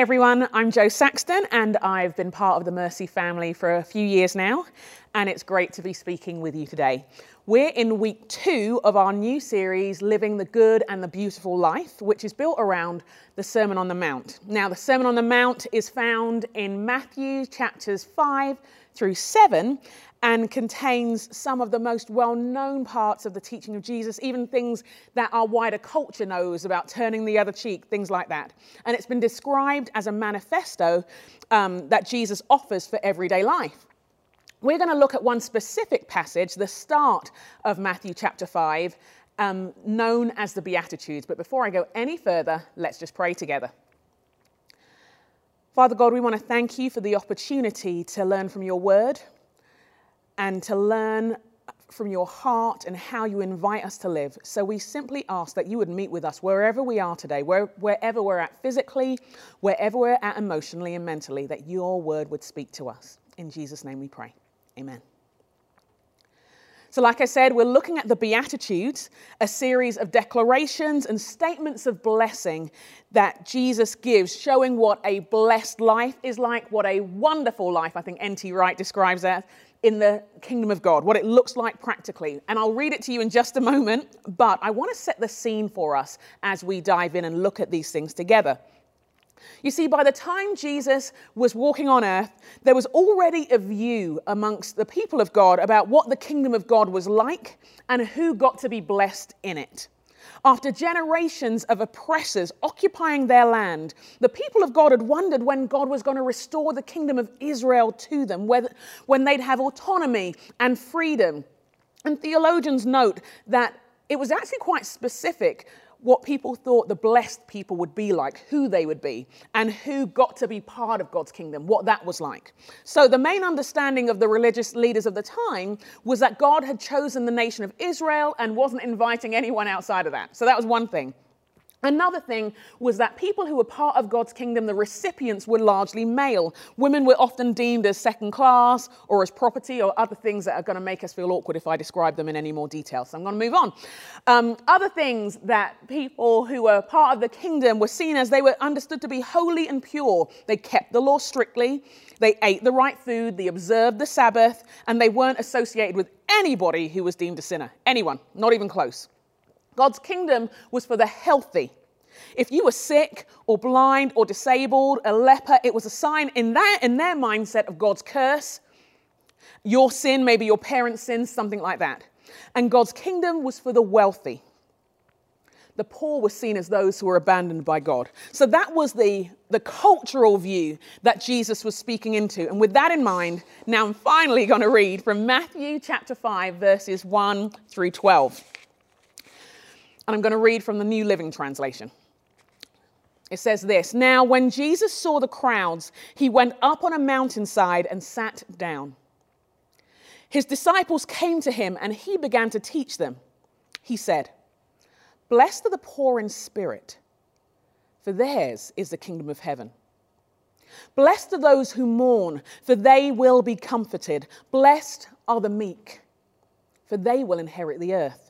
Everyone, I'm Jo Saxton and I've been part of the Mercy family for a few years now and it's great to be speaking with you today. We're in week two of our new series, Living the Good and the Beautiful Life, which is built around the Sermon on the Mount. Now, the Sermon on the Mount is found in Matthew chapters 5 through 7 and contains some of the most well known parts of the teaching of Jesus, even things that our wider culture knows about turning the other cheek, things like that. And it's been described as a manifesto um, that Jesus offers for everyday life. We're going to look at one specific passage, the start of Matthew chapter 5, um, known as the Beatitudes. But before I go any further, let's just pray together. Father God, we want to thank you for the opportunity to learn from your word and to learn from your heart and how you invite us to live. So we simply ask that you would meet with us wherever we are today, where, wherever we're at physically, wherever we're at emotionally and mentally, that your word would speak to us. In Jesus' name we pray. Amen. So, like I said, we're looking at the Beatitudes, a series of declarations and statements of blessing that Jesus gives, showing what a blessed life is like, what a wonderful life, I think N.T. Wright describes that, in the kingdom of God, what it looks like practically. And I'll read it to you in just a moment, but I want to set the scene for us as we dive in and look at these things together. You see, by the time Jesus was walking on earth, there was already a view amongst the people of God about what the kingdom of God was like and who got to be blessed in it. After generations of oppressors occupying their land, the people of God had wondered when God was going to restore the kingdom of Israel to them, when they'd have autonomy and freedom. And theologians note that it was actually quite specific what people thought the blessed people would be like, who they would be, and who got to be part of God's kingdom, what that was like. So, the main understanding of the religious leaders of the time was that God had chosen the nation of Israel and wasn't inviting anyone outside of that. So, that was one thing. Another thing was that people who were part of God's kingdom, the recipients were largely male. Women were often deemed as second class or as property or other things that are going to make us feel awkward if I describe them in any more detail. So I'm going to move on. Um, other things that people who were part of the kingdom were seen as they were understood to be holy and pure. They kept the law strictly, they ate the right food, they observed the Sabbath, and they weren't associated with anybody who was deemed a sinner. Anyone, not even close. God's kingdom was for the healthy. If you were sick or blind or disabled, a leper, it was a sign in, that, in their mindset of God's curse, your sin, maybe your parents' sin, something like that. And God's kingdom was for the wealthy. The poor were seen as those who were abandoned by God. So that was the, the cultural view that Jesus was speaking into. And with that in mind, now I'm finally going to read from Matthew chapter 5, verses 1 through 12 and I'm going to read from the New Living Translation. It says this Now, when Jesus saw the crowds, he went up on a mountainside and sat down. His disciples came to him, and he began to teach them. He said, Blessed are the poor in spirit, for theirs is the kingdom of heaven. Blessed are those who mourn, for they will be comforted. Blessed are the meek, for they will inherit the earth.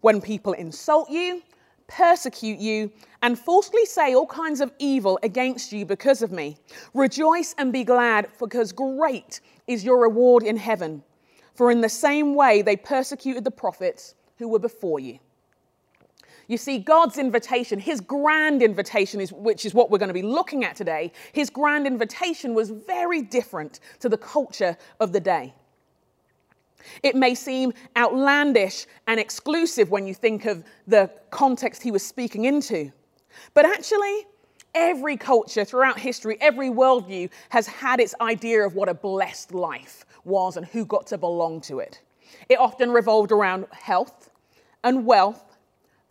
when people insult you, persecute you, and falsely say all kinds of evil against you because of me. Rejoice and be glad, because great is your reward in heaven. For in the same way they persecuted the prophets who were before you. You see, God's invitation, his grand invitation, is, which is what we're going to be looking at today, his grand invitation was very different to the culture of the day. It may seem outlandish and exclusive when you think of the context he was speaking into. But actually, every culture throughout history, every worldview has had its idea of what a blessed life was and who got to belong to it. It often revolved around health and wealth,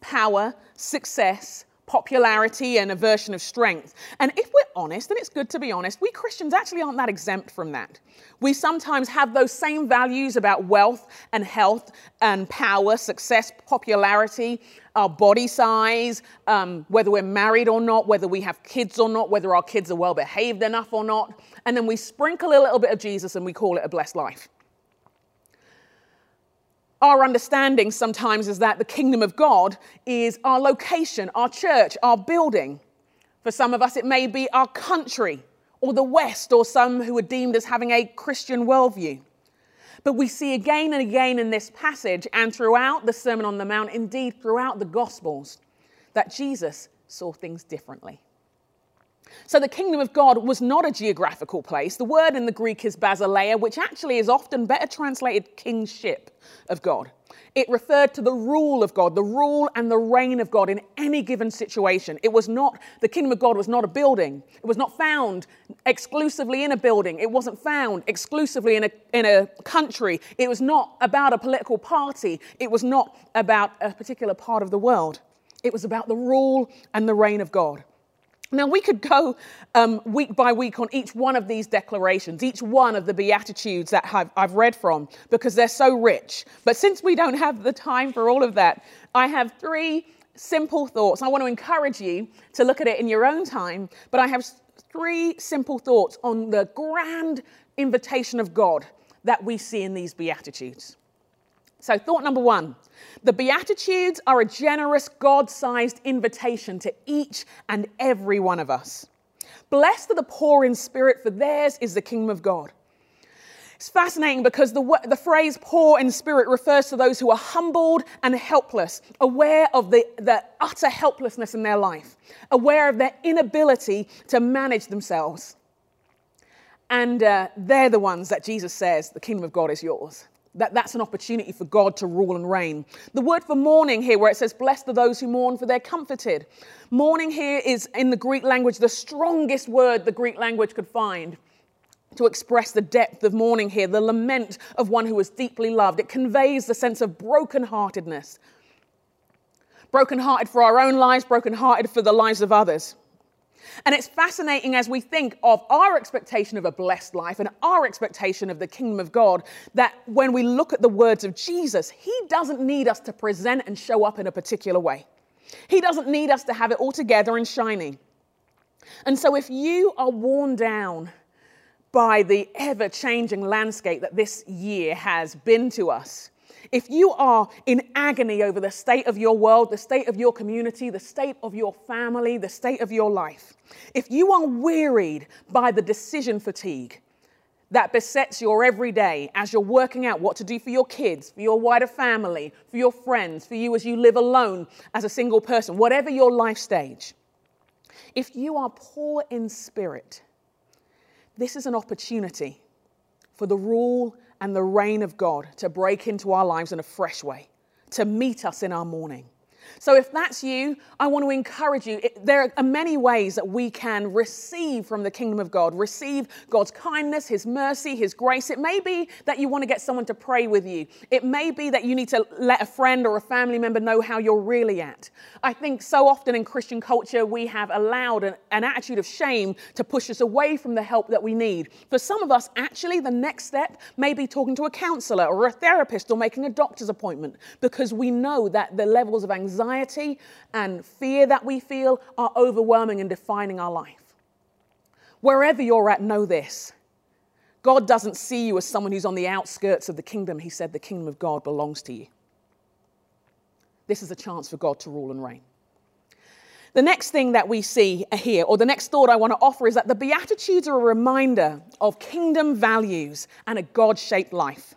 power, success, popularity and a version of strength. And if we're honest, and it's good to be honest, we Christians actually aren't that exempt from that. We sometimes have those same values about wealth and health and power, success, popularity, our body size, um, whether we're married or not, whether we have kids or not, whether our kids are well behaved enough or not. And then we sprinkle a little bit of Jesus and we call it a blessed life. Our understanding sometimes is that the kingdom of God is our location, our church, our building. For some of us, it may be our country or the West, or some who are deemed as having a Christian worldview. But we see again and again in this passage and throughout the Sermon on the Mount, indeed throughout the Gospels, that Jesus saw things differently. So the kingdom of God was not a geographical place. The word in the Greek is basileia, which actually is often better translated kingship of God. It referred to the rule of God, the rule and the reign of God in any given situation. It was not, the kingdom of God was not a building. It was not found exclusively in a building. It wasn't found exclusively in a, in a country. It was not about a political party. It was not about a particular part of the world. It was about the rule and the reign of God. Now, we could go um, week by week on each one of these declarations, each one of the Beatitudes that I've, I've, read from, because they're so rich. But since we don't have the time for all of that, I have three simple thoughts. I want to encourage you to look at it in your own time, but I have three simple thoughts on the grand invitation of God that we see in these Beatitudes. So, thought number one the Beatitudes are a generous, God sized invitation to each and every one of us. Blessed are the poor in spirit, for theirs is the kingdom of God. It's fascinating because the, the phrase poor in spirit refers to those who are humbled and helpless, aware of the, the utter helplessness in their life, aware of their inability to manage themselves. And uh, they're the ones that Jesus says, the kingdom of God is yours. That, that's an opportunity for God to rule and reign. The word for mourning here, where it says, Blessed are those who mourn, for they're comforted. Mourning here is in the Greek language the strongest word the Greek language could find to express the depth of mourning here, the lament of one who was deeply loved. It conveys the sense of brokenheartedness. Brokenhearted for our own lives, brokenhearted for the lives of others. And it's fascinating as we think of our expectation of a blessed life and our expectation of the kingdom of God that when we look at the words of Jesus, he doesn't need us to present and show up in a particular way. He doesn't need us to have it all together and shining. And so if you are worn down by the ever changing landscape that this year has been to us, if you are in agony over the state of your world, the state of your community, the state of your family, the state of your life, if you are wearied by the decision fatigue that besets your everyday as you're working out what to do for your kids, for your wider family, for your friends, for you as you live alone as a single person, whatever your life stage, if you are poor in spirit, this is an opportunity for the rule and the reign of God to break into our lives in a fresh way, to meet us in our mourning. So, if that's you, I want to encourage you. There are many ways that we can receive from the kingdom of God, receive God's kindness, His mercy, His grace. It may be that you want to get someone to pray with you, it may be that you need to let a friend or a family member know how you're really at. I think so often in Christian culture, we have allowed an, an attitude of shame to push us away from the help that we need. For some of us, actually, the next step may be talking to a counselor or a therapist or making a doctor's appointment because we know that the levels of anxiety anxiety and fear that we feel are overwhelming and defining our life. Wherever you're at, know this God doesn't see you as someone who's on the outskirts of the kingdom. He said the kingdom of God belongs to you. This is a chance for God to rule and reign. The next thing that we see here, or the next thought I want to offer, is that the Beatitudes are a reminder of kingdom values and a God shaped life.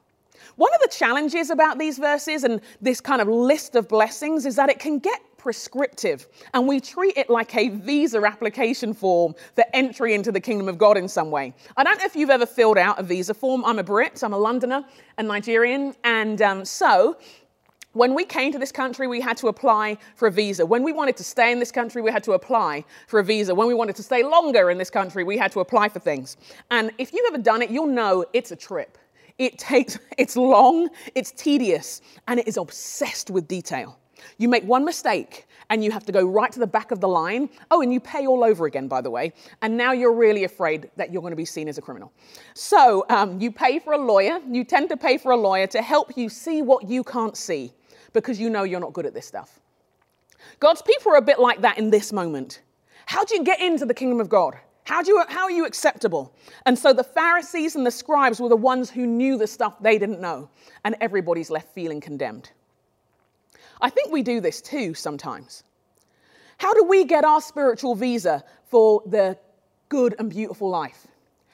One of the challenges about these verses and this kind of list of blessings is that it can get prescriptive and we treat it like a visa application form for entry into the kingdom of God in some way. I don't know if you've ever filled out a visa form. I'm a Brit, I'm a Londoner, a Nigerian, and um, so when we came to this country, we had to apply for a visa. When we wanted to stay in this country, we had to apply for a visa. When we wanted to stay longer in this country, we had to apply for things. And if you've ever done it, you'll know it's a trip. It takes, it's long, it's tedious, and it is obsessed with detail. You make one mistake and you have to go right to the back of the line. Oh, and you pay all over again, by the way. And now you're really afraid that you're going to be seen as a criminal. So um, you pay for a lawyer. You tend to pay for a lawyer to help you see what you can't see because you know you're not good at this stuff. God's people are a bit like that in this moment. How do you get into the kingdom of God? How, do you, how are you acceptable? And so the Pharisees and the scribes were the ones who knew the stuff they didn't know, and everybody's left feeling condemned. I think we do this too sometimes. How do we get our spiritual visa for the good and beautiful life?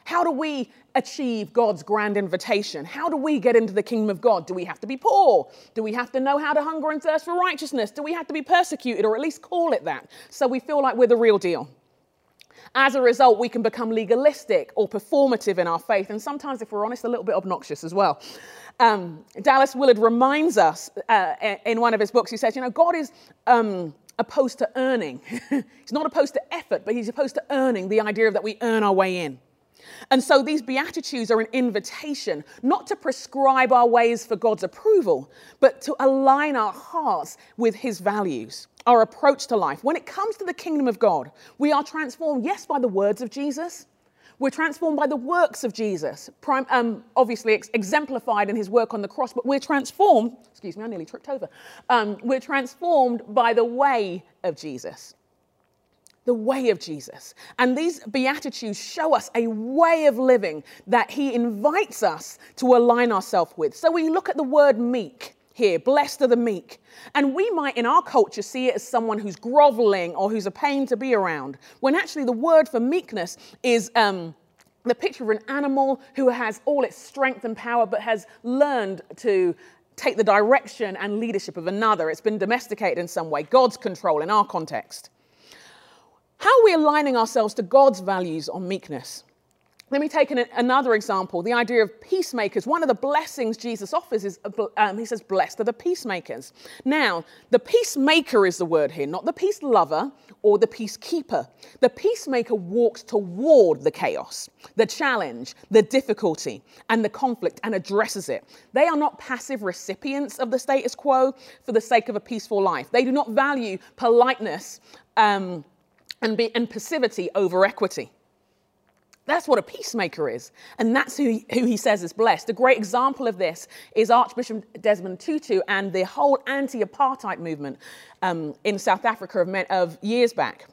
How do we achieve God's grand invitation? How do we get into the kingdom of God? Do we have to be poor? Do we have to know how to hunger and thirst for righteousness? Do we have to be persecuted or at least call it that so we feel like we're the real deal? As a result, we can become legalistic or performative in our faith, and sometimes, if we're honest, a little bit obnoxious as well. Um, Dallas Willard reminds us uh, in one of his books, he says, You know, God is. Um, opposed to earning. he's not opposed to effort, but he's opposed to earning the idea that we earn our way in. And so these Beatitudes are an invitation not to prescribe our ways for God's approval, but to align our hearts with His values, our approach to life. When it comes to the kingdom of God, we are transformed, yes, by the words of Jesus. We're transformed by the works of Jesus, um, obviously ex- exemplified in his work on the cross, but we're transformed, excuse me, I nearly tripped over. Um, we're transformed by the way of Jesus the way of Jesus. And these Beatitudes show us a way of living that he invites us to align ourselves with. So we look at the word meek here, blessed are the meek. And we might, in our culture, see it as someone who's groveling or who's a pain to be around, when actually the word for meekness is. Um, the picture of an animal who has all its strength and power, but has learned to take the direction and leadership of another. It's been domesticated in some way, God's control in our context. How are we aligning ourselves to God's values on meekness? Let me take an, another example the idea of peacemakers. One of the blessings Jesus offers is, um, he says, blessed are the peacemakers. Now, the peacemaker is the word here, not the peace lover or the peacekeeper. The peacemaker walks toward the chaos, the challenge, the difficulty, and the conflict and addresses it. They are not passive recipients of the status quo for the sake of a peaceful life. They do not value politeness. Um, and, be, and passivity over equity. That's what a peacemaker is. And that's who he, who he says is blessed. A great example of this is Archbishop Desmond Tutu and the whole anti apartheid movement um, in South Africa of, of years back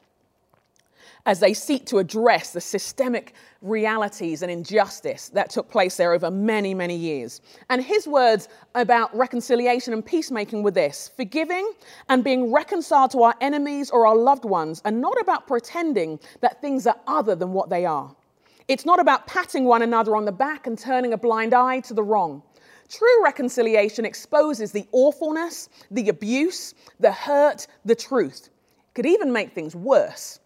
as they seek to address the systemic realities and injustice that took place there over many, many years. And his words about reconciliation and peacemaking were this forgiving and being reconciled to our enemies or our loved ones are not about pretending that things are other than what they are. It's not about patting one another on the back and turning a blind eye to the wrong. True reconciliation exposes the awfulness, the abuse, the hurt, the truth. It could even make things worse.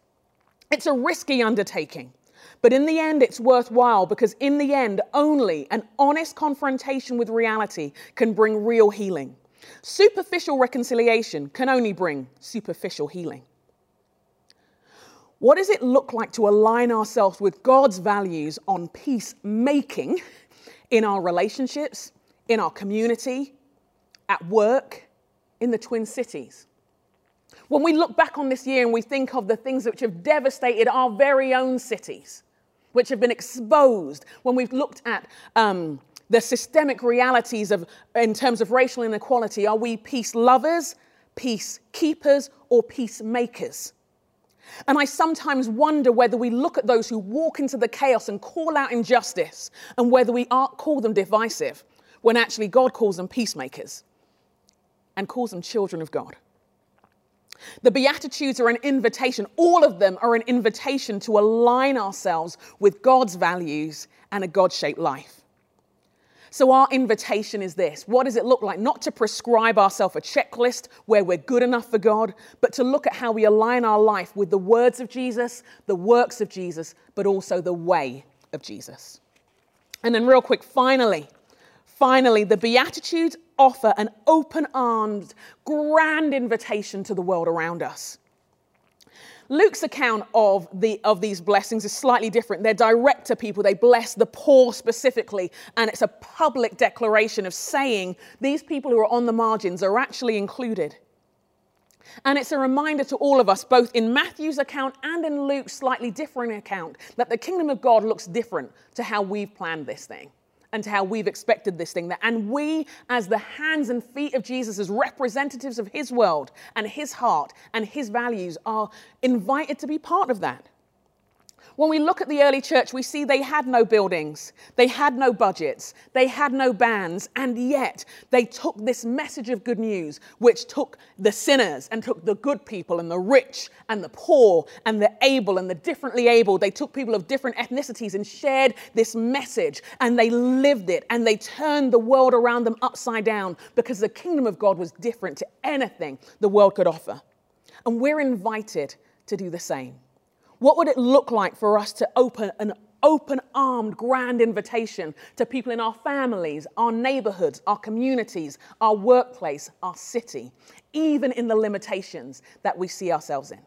It's a risky undertaking. But in the end, it's worthwhile because, in the end, only an honest confrontation with reality can bring real healing. Superficial reconciliation can only bring superficial healing. What does it look like to align ourselves with God's values on peacemaking in our relationships, in our community, at work, in the Twin Cities? When we look back on this year and we think of the things which have devastated our very own cities, which have been exposed, when we've looked at um, the systemic realities of, in terms of racial inequality, are we peace lovers, peace keepers, or peacemakers? And I sometimes wonder whether we look at those who walk into the chaos and call out injustice and whether we call them divisive when actually God calls them peacemakers and calls them children of God. The Beatitudes are an invitation, all of them are an invitation to align ourselves with God's values and a God shaped life. So, our invitation is this what does it look like? Not to prescribe ourselves a checklist where we're good enough for God, but to look at how we align our life with the words of Jesus, the works of Jesus, but also the way of Jesus. And then, real quick, finally, finally, the Beatitudes offer an open armed, grand invitation to the world around us. Luke's account of, the, of these blessings is slightly different. They're direct to people, they bless the poor specifically, and it's a public declaration of saying these people who are on the margins are actually included. And it's a reminder to all of us, both in Matthew's account and in Luke's slightly different account, that the kingdom of God looks different to how we've planned this thing and how we've expected this thing. And we, as the hands and feet of Jesus, as representatives of his world and his heart and his values, are invited to be part of that. When we look at the early church, we see they had no buildings, they had no budgets, they had no bands, and yet they took this message of good news, which took the sinners and took the good people and the rich and the poor and the able and the differently able. They took people of different ethnicities and shared this message, and they lived it, and they turned the world around them upside down because the kingdom of God was different to anything the world could offer. And we're invited to do the same. What would it look like for us to open an open armed grand invitation to people in our families, our neighborhoods, our communities, our workplace, our city, even in the limitations that we see ourselves in?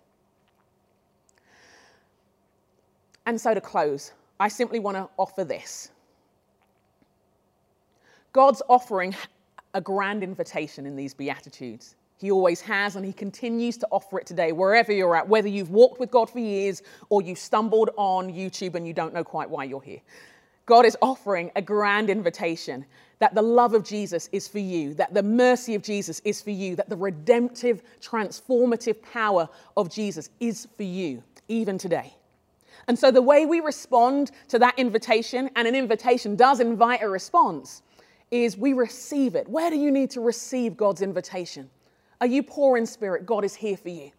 And so to close, I simply want to offer this. God's offering a grand invitation in these Beatitudes. He always has, and He continues to offer it today, wherever you're at, whether you've walked with God for years or you've stumbled on YouTube and you don't know quite why you're here. God is offering a grand invitation that the love of Jesus is for you, that the mercy of Jesus is for you, that the redemptive, transformative power of Jesus is for you, even today. And so, the way we respond to that invitation, and an invitation does invite a response, is we receive it. Where do you need to receive God's invitation? Are you poor in spirit? God is here for you.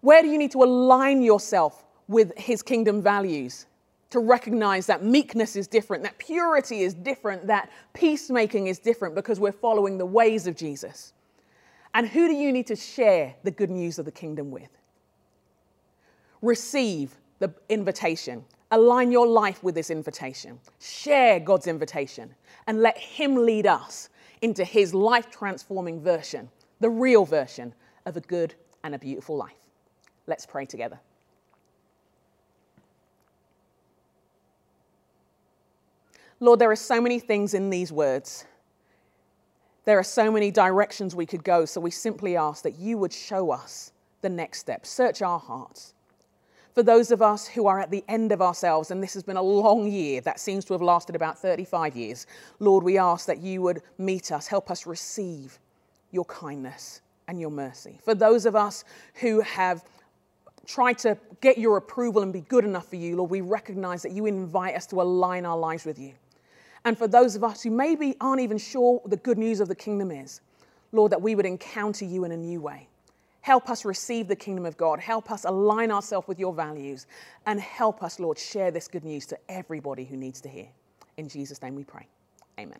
Where do you need to align yourself with his kingdom values? To recognize that meekness is different, that purity is different, that peacemaking is different because we're following the ways of Jesus. And who do you need to share the good news of the kingdom with? Receive the invitation. Align your life with this invitation. Share God's invitation and let Him lead us into his life transforming version, the real version of a good and a beautiful life. Let's pray together. Lord, there are so many things in these words. There are so many directions we could go, so we simply ask that you would show us the next step. Search our hearts for those of us who are at the end of ourselves, and this has been a long year that seems to have lasted about 35 years, Lord, we ask that you would meet us, help us receive your kindness and your mercy. For those of us who have tried to get your approval and be good enough for you, Lord, we recognize that you invite us to align our lives with you. And for those of us who maybe aren't even sure what the good news of the kingdom is, Lord, that we would encounter you in a new way. Help us receive the kingdom of God. Help us align ourselves with your values. And help us, Lord, share this good news to everybody who needs to hear. In Jesus' name we pray. Amen.